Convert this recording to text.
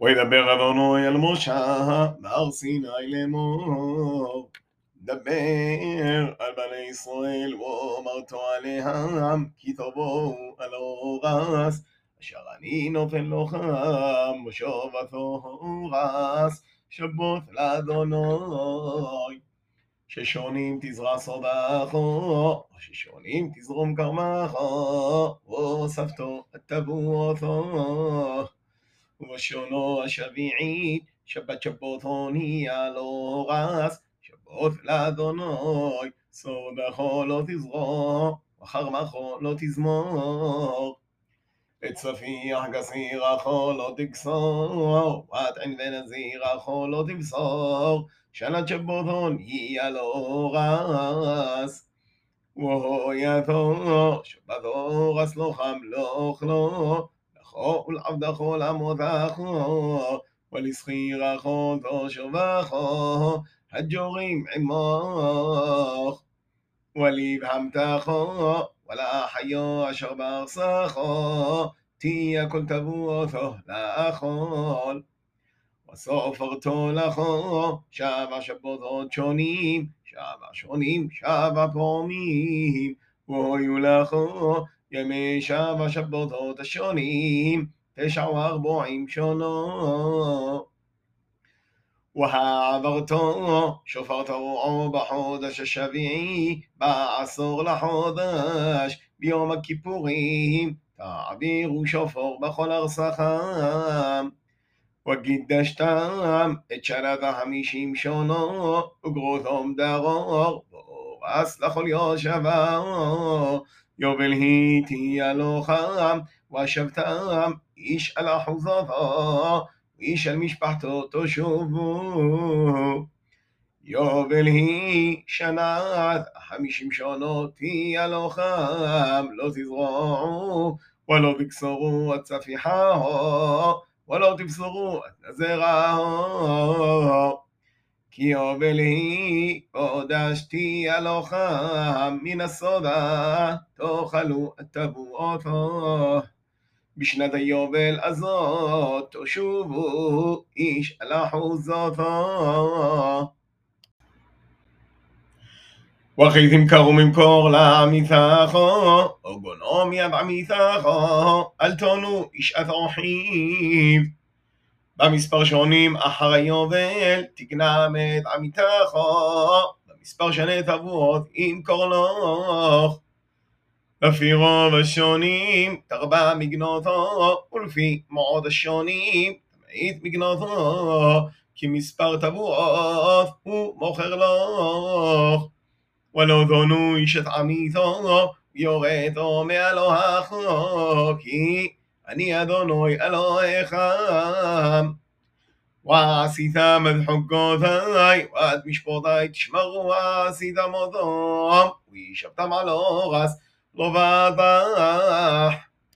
וידבר אדוני אל משה בהר סיני לאמור. דבר על בני ישראל ואמרתו עליהם כי תבואו על אורס אשר אני נותן לכם מושב התורס שבות לאדוני ששונים תזרע סודכו, ששונים תזרום כרמכו, והוספתו את תבואתו. ובשונו השביעית, שבת שבתון היא לא רס, שבות לאדוני, סודכו לא תזרוע, וחרמכו לא תזמור. את צפיח גסירךו לא תגסור, וטען ונזירךו לא תמסור, שנת שבתון היא לא רס. והויתו שבתו רס לא חמלוך לו, לכו ולעבדכו לעמודכו, ולשכירכו תושבכו, הג'ורים עמוך. ולבהמתכו, ולחיו אשר בארסכו, תהיה כל תבואתו לאכול. וסופרתו לכו, שבע שבתות שונים, שבע שונים, שבע פעמים, והיו לכו ימי שבע שבתות השונים, תשע וארבעים שונות. והעברתו שופר תרועו בחודש השביעי, בעשור לחודש, ביום הכיפורים, תעבירו שופר בכל ארסכם. וקידשתם את שנת החמישים שונו, וגרותם דרור, ואורס לכל יושבו, יובל היא תהיה לוחם, ושבתם איש על אחוזתו, איש על משפחתו תשובו. יובל היא שנת חמישים שונות תהיה לוחם, לא תזרעו ולא תקסרו את צפיחהו, ולא תבשרו את נזרהו. כי יובל היא קודש תהיה לוחם מן הסודה, תאכלו את תבואתו. בשנת היובל הזאת תשובו איש על אחוזתו. וכי תמכרו ממכור לעמיתךו, או גונו מיד עמיתךו, אל תונו איש את אחיו. במספר שונים אחר היובל תקנם את עמיתךו, במספר שני תבואות ימכור לך. לפי רוב השונים תרבה מגנותו, ולפי מועד השונים תמעיט מגנותו, כי מספר תבואות הוא מוכר לך. ולא תונו איש את עמיתו, יורתו מאלוהיכו, כי אני אדוני אלוהיך. ועשיתם את חוקותי, ואת משפטי תשמרו, ועשיתם אותם, וישבתם על אורס, לא בטח.